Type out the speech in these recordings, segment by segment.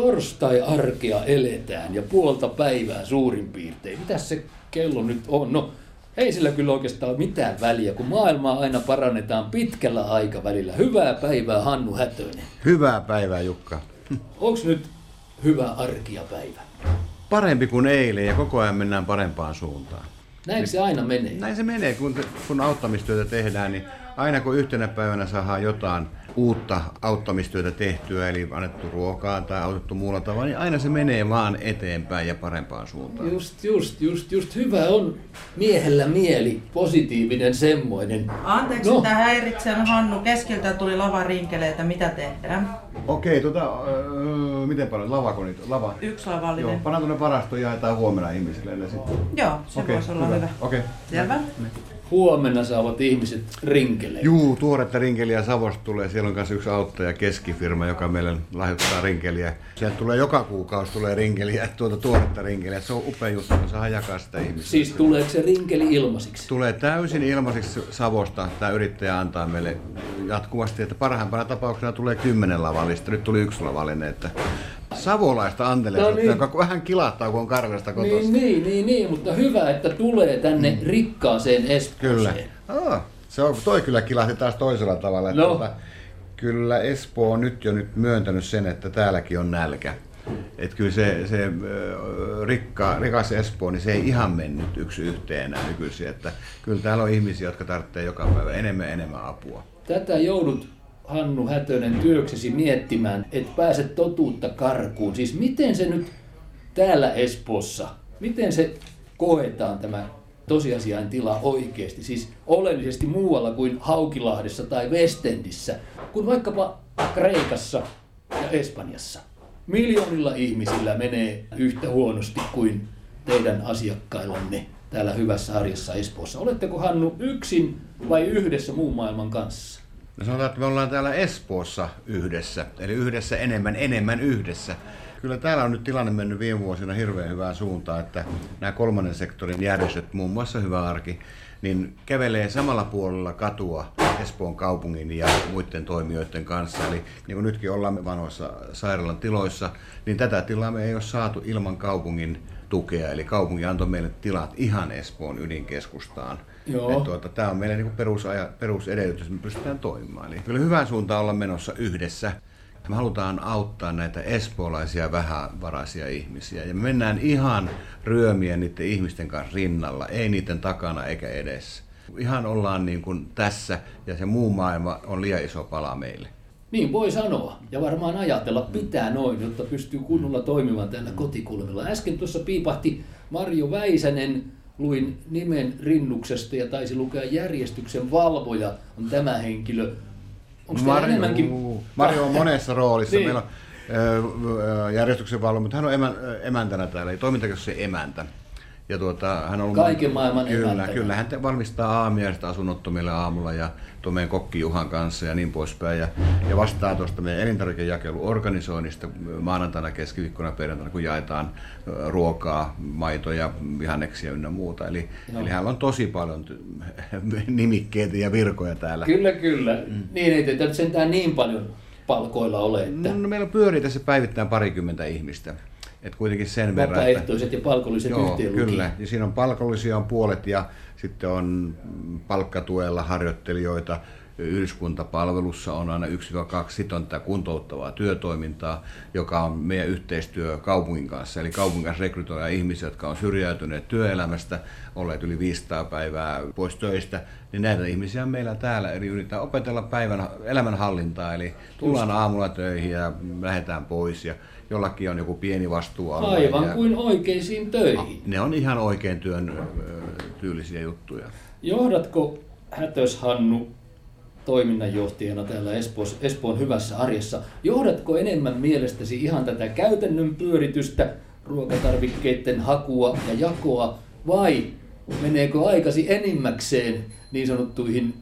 torstai-arkea eletään ja puolta päivää suurin piirtein. Mitäs se kello nyt on? No, ei sillä kyllä oikeastaan ole mitään väliä, kun maailmaa aina parannetaan pitkällä aikavälillä. Hyvää päivää, Hannu Hätönen. Hyvää päivää, Jukka. Onko nyt hyvä arkia päivä? Parempi kuin eilen ja koko ajan mennään parempaan suuntaan. Näin se aina menee. Näin se menee, kun, kun auttamistyötä tehdään, niin aina kun yhtenä päivänä saadaan jotain uutta auttamistyötä tehtyä, eli annettu ruokaa tai autettu muulla tavalla, niin aina se menee vaan eteenpäin ja parempaan suuntaan. Just, just, just, just hyvä on miehellä mieli, positiivinen semmoinen. Anteeksi, no. että häiritsen Hannu. Keskeltä tuli lavarinkeleitä. Mitä tehdään? Okei, tota, öö, miten paljon? Lavako niitä? Lava? Yksi lavallinen. Joo, pannaan tuonne varastoon ja jaetaan huomenna ihmisille ne sitten. Joo, se Okei, voisi olla hyvä. hyvä. Okei. Selvä. Niin. Huomenna saavat ihmiset rinkeleitä. Juu, tuoretta rinkeliä Savosta tulee. Siellä on kanssa yksi auttaja keskifirma, joka meille lahjoittaa rinkeliä. Sieltä tulee joka kuukausi tulee rinkeliä, tuota tuoretta rinkeliä. Se on upea juttu, me saadaan jakaa sitä ihmisille. Siis tuleeko se rinkeli ilmaisiksi? Tulee täysin ilmaiseksi Savosta. Tämä yrittäjä antaa meille jatkuvasti, että parhaimpana tapauksena tulee kymmenen lavallista. Nyt tuli yksi lavallinen, että savolaista anteleisuutta, No niin. joka vähän kilahtaa, kun on Karjalasta kotoisin. Niin, niin, niin, niin, mutta hyvä, että tulee tänne mm. rikkaaseen Espooseen. Kyllä. Ah, se on, toi kyllä kilahti taas toisella tavalla. Että No. tuota, kyllä Espoo on nyt jo nyt myöntänyt sen, että täälläkin on nälkä. Että kyllä se, se rikka, rikas Espoo, niin se ei ihan mennyt yksi yhteen enää nykyisin. Että kyllä täällä on ihmisiä, jotka tarvitsee joka päivä enemmän enemmän apua. Tätä joudut, Hannu Hätönen, työksesi miettimään, että pääset totuutta karkuun. Siis miten se nyt täällä Espoossa, miten se koetaan tämä tosiasiain tila oikeasti, siis oleellisesti muualla kuin Haukilahdessa tai Westendissä, kuin vaikkapa Kreikassa ja Espanjassa. Miljoonilla ihmisillä menee yhtä huonosti kuin teidän asiakkaillanne täällä hyvässä arjessa Espoossa. Oletteko Hannu yksin vai yhdessä muun maailman kanssa? No sanotaan, että me ollaan täällä Espoossa yhdessä, eli yhdessä enemmän, enemmän yhdessä. Kyllä täällä on nyt tilanne mennyt viime vuosina hirveän hyvään suuntaan, että nämä kolmannen sektorin järjestöt, muun muassa Hyvä Arki, niin kävelee samalla puolella katua Espoon kaupungin ja muiden toimijoiden kanssa. Eli niin kuin nytkin ollaan vanhoissa sairaalan tiloissa, niin tätä tilaa me ei ole saatu ilman kaupungin tukea. Eli kaupunki antoi meille tilat ihan Espoon ydinkeskustaan. Joo. Tuota, Tämä on meille niin perusaja, perusedellytys, että me pystytään toimimaan. Eli kyllä hyvään suuntaan olla menossa yhdessä. Me halutaan auttaa näitä espoolaisia vähävaraisia ihmisiä. Ja me mennään ihan ryömien niiden ihmisten kanssa rinnalla, ei niiden takana eikä edessä. Ihan ollaan niin kuin tässä ja se muu maailma on liian iso pala meille. Niin voi sanoa ja varmaan ajatella pitää noin, jotta pystyy kunnolla toimimaan täällä kotikulmilla. Äsken tuossa piipahti Marjo Väisänen, luin nimen rinnuksesta ja taisi lukea järjestyksen valvoja on tämä henkilö. Onko tämä enemmänkin... Marjo on monessa roolissa. Niin. Meillä on järjestyksen valvo, mutta hän on emäntänä täällä, eli toimintakeskuksen emäntä. Ja tuota, hän on ollut Kaiken maailman kyllä, emäntä. Kyllä, hän valmistaa aamiaista asunnottomille aamulla ja tuo meidän kokki Juhan kanssa ja niin poispäin. Ja, ja vastaa tuosta meidän elintarvikejakeluorganisoinnista maanantaina, keskiviikkona, perjantaina, kun jaetaan ruokaa, maitoja, vihanneksia ynnä muuta. Eli, Joo. eli hänellä on tosi paljon nimikkeitä ja virkoja täällä. Kyllä, kyllä. Mm. Niin ei teitä sentään niin paljon palkoilla ole, että No, meillä pyörii tässä päivittäin parikymmentä ihmistä. Et kuitenkin sen verran, että... vapaaehtoiset ja palkolliset Joo, kyllä. Ja siinä on palkollisia on puolet ja sitten on palkkatuella harjoittelijoita. Yhdyskuntapalvelussa on aina 1-2, sitten on tätä kuntouttavaa työtoimintaa, joka on meidän yhteistyö kaupungin kanssa. Eli kaupungin kanssa rekrytoidaan ihmisiä, jotka on syrjäytyneet työelämästä, olleet yli 500 päivää pois töistä, niin näitä ihmisiä on meillä täällä. Eli yritetään opetella päivän elämänhallintaa, eli tullaan aamulla töihin ja lähdetään pois ja jollakin on joku pieni vastuualue. Aivan ja- kuin oikeisiin töihin. ne on ihan oikein työn tyylisiä juttuja. Johdatko Hätös Hannu toiminnanjohtajana täällä Espoos, Espoon hyvässä arjessa, johdatko enemmän mielestäsi ihan tätä käytännön pyöritystä, ruokatarvikkeiden hakua ja jakoa, vai meneekö aikasi enimmäkseen niin sanottuihin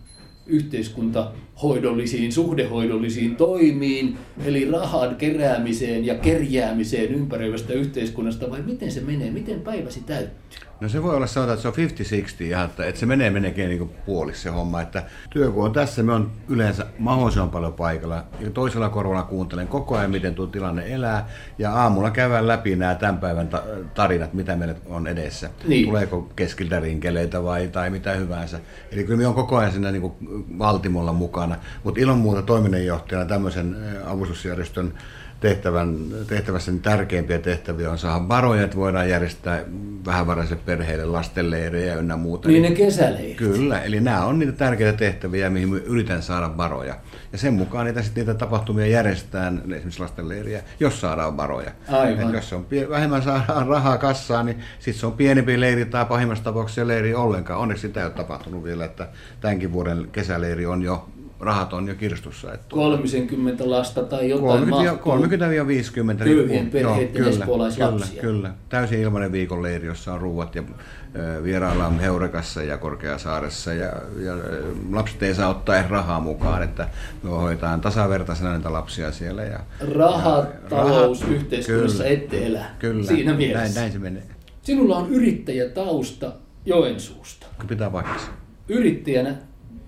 yhteiskuntahoidollisiin, suhdehoidollisiin toimiin, eli rahan keräämiseen ja kerjäämiseen ympäröivästä yhteiskunnasta, vai miten se menee, miten päiväsi täyttyy? No se voi olla sanotaan, että se on 50-60 ihan, että, se menee meneekin niin puoliksi se homma. Että työ kun on tässä, me on yleensä mahdollisimman paljon paikalla. Ja toisella korvalla kuuntelen koko ajan, miten tuo tilanne elää. Ja aamulla käydään läpi nämä tämän päivän ta- tarinat, mitä meillä on edessä. Niin. Tuleeko keskiltä rinkeleitä vai tai mitä hyvänsä. Eli kyllä me on koko ajan siinä niin kuin valtimolla mukana. Mutta ilman muuta toiminnanjohtajana tämmöisen avustusjärjestön tehtävän, tehtävässä niin tärkeimpiä tehtäviä on saada varoja, että voidaan järjestää vähävaraisille perheille lastenleirejä ynnä muuta. Niin ne kesäleirit. Kyllä, eli nämä on niitä tärkeitä tehtäviä, mihin me yritän saada varoja. Ja sen mukaan niitä, sitten niitä tapahtumia järjestetään, esimerkiksi lastenleiriä, jos saadaan varoja. Aivan. Et jos on pie- vähemmän saadaan rahaa kassaan, niin sitten se on pienempi leiri tai pahimmassa tapauksessa leiri ollenkaan. Onneksi sitä ei ole tapahtunut vielä, että tämänkin vuoden kesäleiri on jo, rahat on jo kirstussa. Että 30 lasta tai jotain 30, mahtuu. 30-50 Köyhien riippuu- perheiden joo, kyllä. Kyllä, kyllä. Täysin ilmainen viikon leiri, jossa on ruuat ja vieraillaan Heurekassa ja Korkeasaaressa ja, ja lapset ei saa ottaa edes rahaa mukaan, että me hoitaan tasavertaisena näitä lapsia siellä. Ja, Raha, ja- talous, rahat- yhteiskunnassa kyllä, ette elä. Kyllä, Siinä näin, mielessä. näin se menee. Sinulla on yrittäjätausta Joensuusta. Pitää paikkansa. Yrittäjänä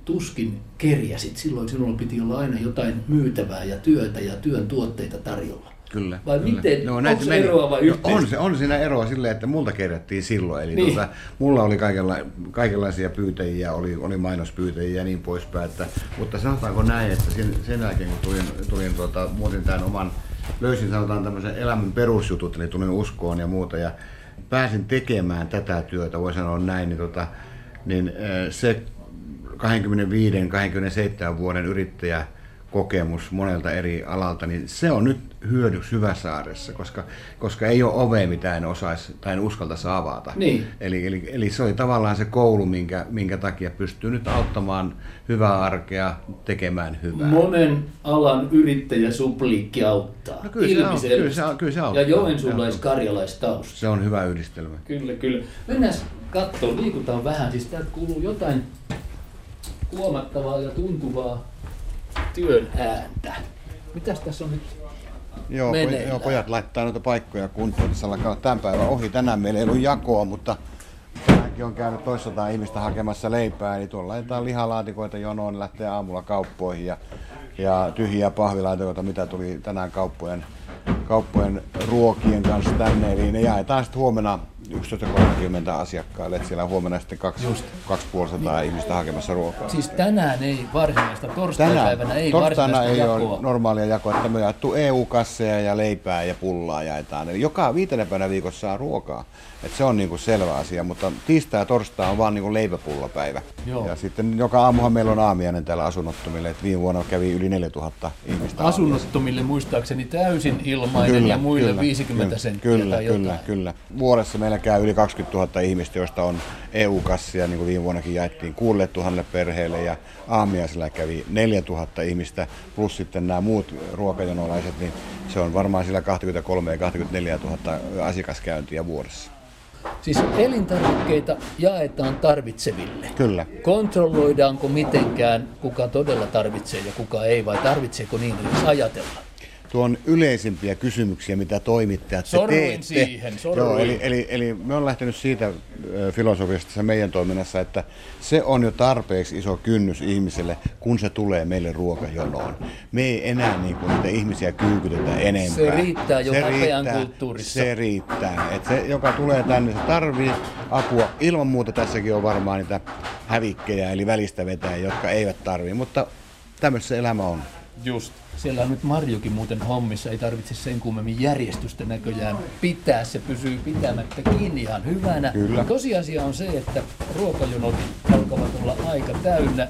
tuskin kerjäsit. Silloin sinulla piti olla aina jotain myytävää ja työtä ja työn tuotteita tarjolla. Kyllä. Vai kyllä. miten? näin Onko se eroa vai No, on, se, on siinä eroa silleen, että multa kerättiin silloin. Eli Niin. niin. tuota, mulla oli kaikenla, kaikenlaisia pyytäjiä, oli, oli mainospyytäjiä ja niin poispäin. Että, mutta sanotaanko näin, että sen, sen jälkeen kun tulin, tulin tuota, muutin tämän oman, löysin sanotaan tämmöisen elämän perusjutut, eli tulin uskoon ja muuta. Ja pääsin tekemään tätä työtä, voi sanoa näin, niin, tuota, niin eh, se 25-27 vuoden yrittäjä kokemus monelta eri alalta, niin se on nyt hyödyksi Hyväsaaressa, koska, koska ei ole ovea, mitä en osaisi tai en uskaltaisi avata. Niin. Eli, eli, eli se oli tavallaan se koulu, minkä, minkä takia pystyy nyt auttamaan hyvää arkea tekemään hyvää. Monen alan yrittäjä supliikki auttaa. No kyllä se Ilmiselvästi. kyllä se au- kyllä se auttaa. Ja joensuulais-karjalaistausta. Se on hyvä yhdistelmä. Kyllä, kyllä. Mennään katsomaan, liikutaan vähän. Siis täältä kuuluu jotain huomattavaa ja tuntuvaa työn ääntä. Mitäs tässä on nyt? Joo, meneillään. joo, pojat laittaa noita paikkoja kuntoon. Tässä alkaa olla tämän päivän ohi. Tänään meillä ei ollut jakoa, mutta tänäänkin on käynyt toisataan ihmistä hakemassa leipää. Eli tuolla laitetaan lihalaatikoita jonoon, lähtee aamulla kauppoihin ja, ja tyhjiä pahvilaatikoita, mitä tuli tänään kauppojen, kauppojen ruokien kanssa tänne. Eli ne jaetaan sitten huomenna 11.30 asiakkaille. Et siellä on huomenna sitten kaksi, kaksi puolisataa ihmistä hakemassa ruokaa. Siis tänään ei varsinaista, torstaipäivänä ei torstaina varsinaista ei jakoa. ole normaalia jakoa, että me jaettu EU-kasseja ja leipää ja pullaa jaetaan. Eli joka viitenä päivänä viikossa saa ruokaa. Et se on niinku selvä asia, mutta tiistai ja torstai on vaan niinku leipäpullapäivä. Joo. Ja sitten joka aamuhan meillä on aamiainen täällä asunnottomille. Et viime vuonna kävi yli 4000 ihmistä. Asunnottomille muistaakseni täysin ilmainen ja muille 50 kyllä, senttiä kyllä, tai jotain. Kyllä, kyllä. Vuodessa meillä käy yli 20 000 ihmistä, joista on EU-kassia, niin kuin viime vuonnakin jaettiin 6 000 perheelle ja aamiaisella kävi 4 000 ihmistä, plus sitten nämä muut ruokajonolaiset, niin se on varmaan sillä 23 ja 24 000 asiakaskäyntiä vuodessa. Siis elintarvikkeita jaetaan tarvitseville. Kyllä. Kontrolloidaanko mitenkään, kuka todella tarvitsee ja kuka ei, vai tarvitseeko niin edes ajatella? Tuo on yleisimpiä kysymyksiä, mitä toimittajat te Sorruin teette. siihen, sorruin. Joo, eli, eli, eli me on lähtenyt siitä filosofiasta meidän toiminnassa, että se on jo tarpeeksi iso kynnys ihmiselle, kun se tulee meille ruokajonoon. Me ei enää niin kuin niitä ihmisiä kyykytetä enempää. Se riittää jo Se riittää, kulttuurissa. Se riittää. Et se, joka tulee tänne, se tarvii apua. Ilman muuta tässäkin on varmaan niitä hävikkejä, eli välistä vetäjiä, jotka eivät tarvii, mutta tämmöistä se elämä on. Just. Siellä on nyt Marjukin muuten hommissa, ei tarvitse sen kummemmin järjestystä näköjään pitää, se pysyy pitämättä kiinni ihan hyvänä. Kyllä. Tosiasia on se, että ruokajonot alkavat olla aika täynnä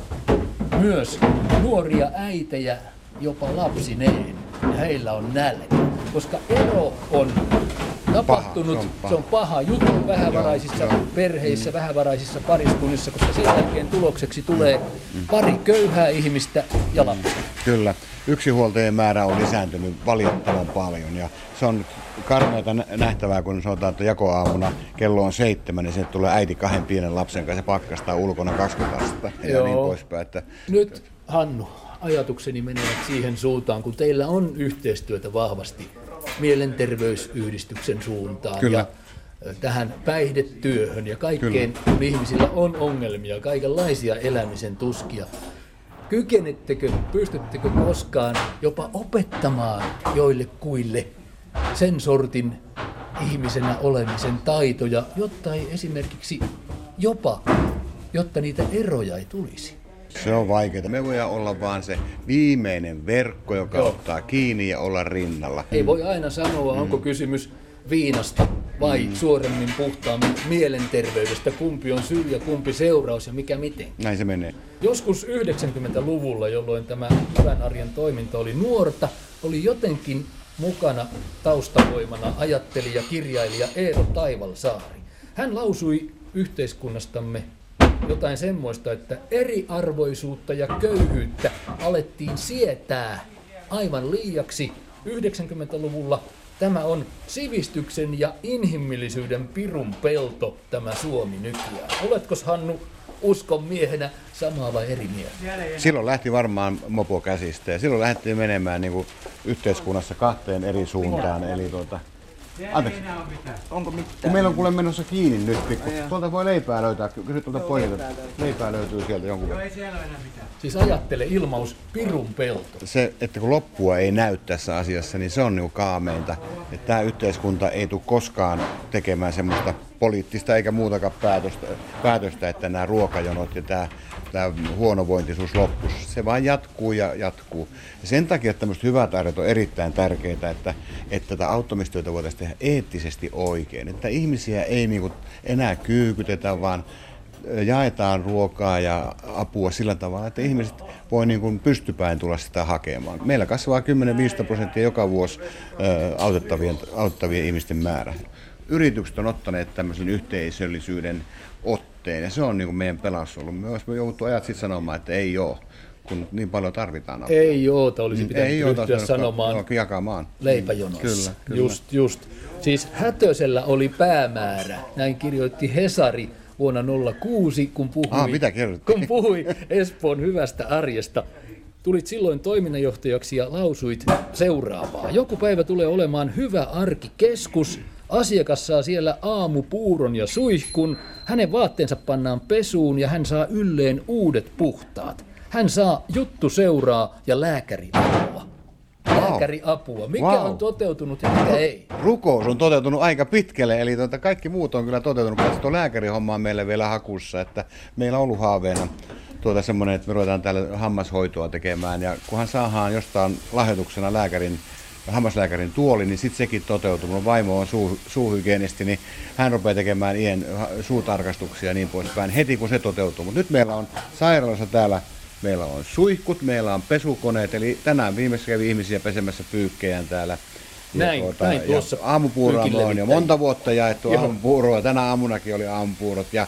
myös nuoria äitejä, jopa lapsineen, ja heillä on nälkä. Koska ero on tapahtunut, Paha, se on paha. se on paha juttu vähävaraisissa Joo, joo. perheissä, vähävaraisissa pariskunnissa, koska sen jälkeen tulokseksi tulee pari köyhää ihmistä ja lapsia. Kyllä. Yksinhuoltajien määrä on lisääntynyt valitettavan paljon ja se on karmeita nä- nähtävää, kun sanotaan, että jakoaamuna kello on seitsemän, niin sinne tulee äiti kahden pienen lapsen kanssa ja pakkastaa ulkona 20 astetta ja Joo. niin poispäin. Että Nyt Hannu, ajatukseni menevät siihen suuntaan, kun teillä on yhteistyötä vahvasti mielenterveysyhdistyksen suuntaan Kyllä. ja tähän päihdetyöhön ja kaikkeen, Kyllä. kun ihmisillä on ongelmia, kaikenlaisia elämisen tuskia. Kykenettekö, pystyttekö koskaan jopa opettamaan joille kuille sen sortin ihmisenä olemisen taitoja, jotta ei esimerkiksi jopa, jotta niitä eroja ei tulisi? Se on vaikeaa. Me voidaan olla vaan se viimeinen verkko, joka Joo. ottaa kiinni ja olla rinnalla. Ei voi aina sanoa, mm. onko kysymys viinasta vai mm. suoremmin puhtaammin mielenterveydestä, kumpi on syy ja kumpi seuraus ja mikä miten. Näin se menee. Joskus 90-luvulla, jolloin tämä hyvän arjen toiminta oli nuorta, oli jotenkin mukana taustavoimana ajattelija, kirjailija Eero Taivalsaari. Hän lausui yhteiskunnastamme jotain semmoista, että eriarvoisuutta ja köyhyyttä alettiin sietää aivan liiaksi 90-luvulla. Tämä on sivistyksen ja inhimillisyyden pirun pelto, tämä Suomi nykyään. Oletko Hannu uskon miehenä samaa vai eri mieltä? Silloin lähti varmaan mopo käsistä ja silloin lähti menemään niin kuin yhteiskunnassa kahteen eri suuntaan. Eli tuota, Anteeksi. Onko mitään? Kun meillä on kuule menossa kiinni nyt pikku. Tuolta voi leipää löytää. Kysy tuolta pojilta. Leipää löytyy sieltä jonkun verran. ei siellä ole enää mitään. Siis ajattele ilmaus pirun pelto. Se, että kun loppua ei näy tässä asiassa, niin se on niinku kaameinta. Että tämä yhteiskunta ei tule koskaan tekemään semmoista poliittista eikä muutakaan päätöstä, päätöstä että nämä ruokajonot ja tämä tämä huonovointisuus loppuisi. Se vaan jatkuu ja jatkuu. Ja sen takia tämmöiset hyvät arjot on erittäin tärkeitä, että, että tätä auttamistyötä voitaisiin tehdä eettisesti oikein. Että ihmisiä ei niin kuin enää kyykytetä, vaan jaetaan ruokaa ja apua sillä tavalla, että ihmiset voi niin kuin pystypäin tulla sitä hakemaan. Meillä kasvaa 10-15 prosenttia joka vuosi autettavien, autettavien ihmisten määrä. Yritykset on ottaneet tämmöisen yhteisöllisyyden otteen ja se on niin kuin meidän pelas ollut. Me olisimme jouduttu ajat sitten sanomaan, että ei ole kun niin paljon tarvitaan apua. Ei oota, olisi mm, pitänyt ei ryhtyä sanomaan joo, jakamaan. leipäjonossa. Kyllä, kyllä. Just, just. Siis Hätösellä oli päämäärä, näin kirjoitti Hesari vuonna 06, kun puhui, ah, mitä kun puhui Espoon hyvästä arjesta. Tulit silloin toiminnanjohtajaksi ja lausuit seuraavaa. Joku päivä tulee olemaan hyvä arkikeskus, Asiakas saa siellä aamupuuron ja suihkun, hänen vaatteensa pannaan pesuun ja hän saa ylleen uudet puhtaat. Hän saa juttu seuraa ja lääkäriapua. Lääkäriapua. Mikä wow. on toteutunut ja mikä ei? Rukous on toteutunut aika pitkälle, eli tuota, kaikki muut on kyllä toteutunut, paitsi tuo lääkärihomma on meille vielä hakussa, että meillä on ollut haaveena tuota semmoinen, että me ruvetaan täällä hammashoitoa tekemään, ja kunhan saadaan jostain lahjoituksena lääkärin hammaslääkärin tuoli, niin sitten sekin toteutuu. Mun vaimo on suu, suuhygienisti, niin hän rupeaa tekemään ien suutarkastuksia ja niin poispäin heti kun se toteutuu. Mutta nyt meillä on sairaalassa täällä Meillä on suihkut, meillä on pesukoneet, eli tänään viimeksi kävi ihmisiä pesemässä pyykkejään täällä. Näin, tuota, näin tuossa aamupuuroa on jo monta vuotta jaettu Joo. aamupuuroa. Tänä aamunakin oli aamupuurot ja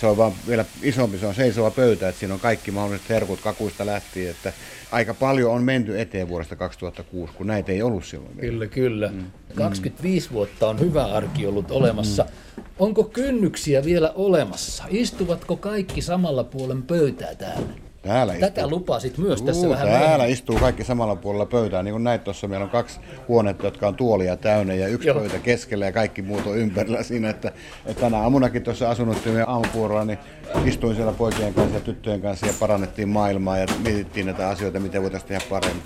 se on vaan vielä isompi, se on seisova pöytä, että siinä on kaikki mahdolliset herkut kakuista lähtien, että aika paljon on menty eteen vuodesta 2006, kun näitä ei ollut silloin. Vielä. Kyllä, kyllä. Mm. 25 vuotta on hyvä arki ollut olemassa. Mm. Onko kynnyksiä vielä olemassa? Istuvatko kaikki samalla puolen pöytää täällä? Täällä Tätä istuu. lupasit myös Juu, tässä vähän Täällä myöhemmin. istuu kaikki samalla puolella pöytää. Niin kuin näit tuossa, meillä on kaksi huonetta, jotka on tuolia täynnä ja yksi Joo. pöytä keskellä ja kaikki muut on ympärillä siinä. Että, että tänä aamunakin tuossa asunnottomien aamupuorolla, niin istuin siellä poikien kanssa ja tyttöjen kanssa ja parannettiin maailmaa ja mietittiin näitä asioita, miten voitaisiin tehdä paremmin.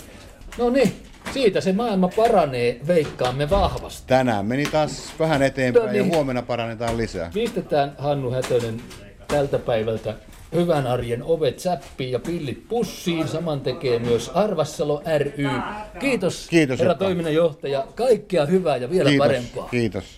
No niin, siitä se maailma paranee, veikkaamme vahvasti. Tänään meni taas vähän eteenpäin no niin. ja huomenna parannetaan lisää. Pistetään Hannu Hätönen tältä päivältä Hyvän arjen ovet säppiin ja pillit pussiin. Saman tekee myös Arvassalo ry. Kiitos, Kiitos herra toiminnanjohtaja. Kaikkea hyvää ja vielä Kiitos. parempaa. Kiitos.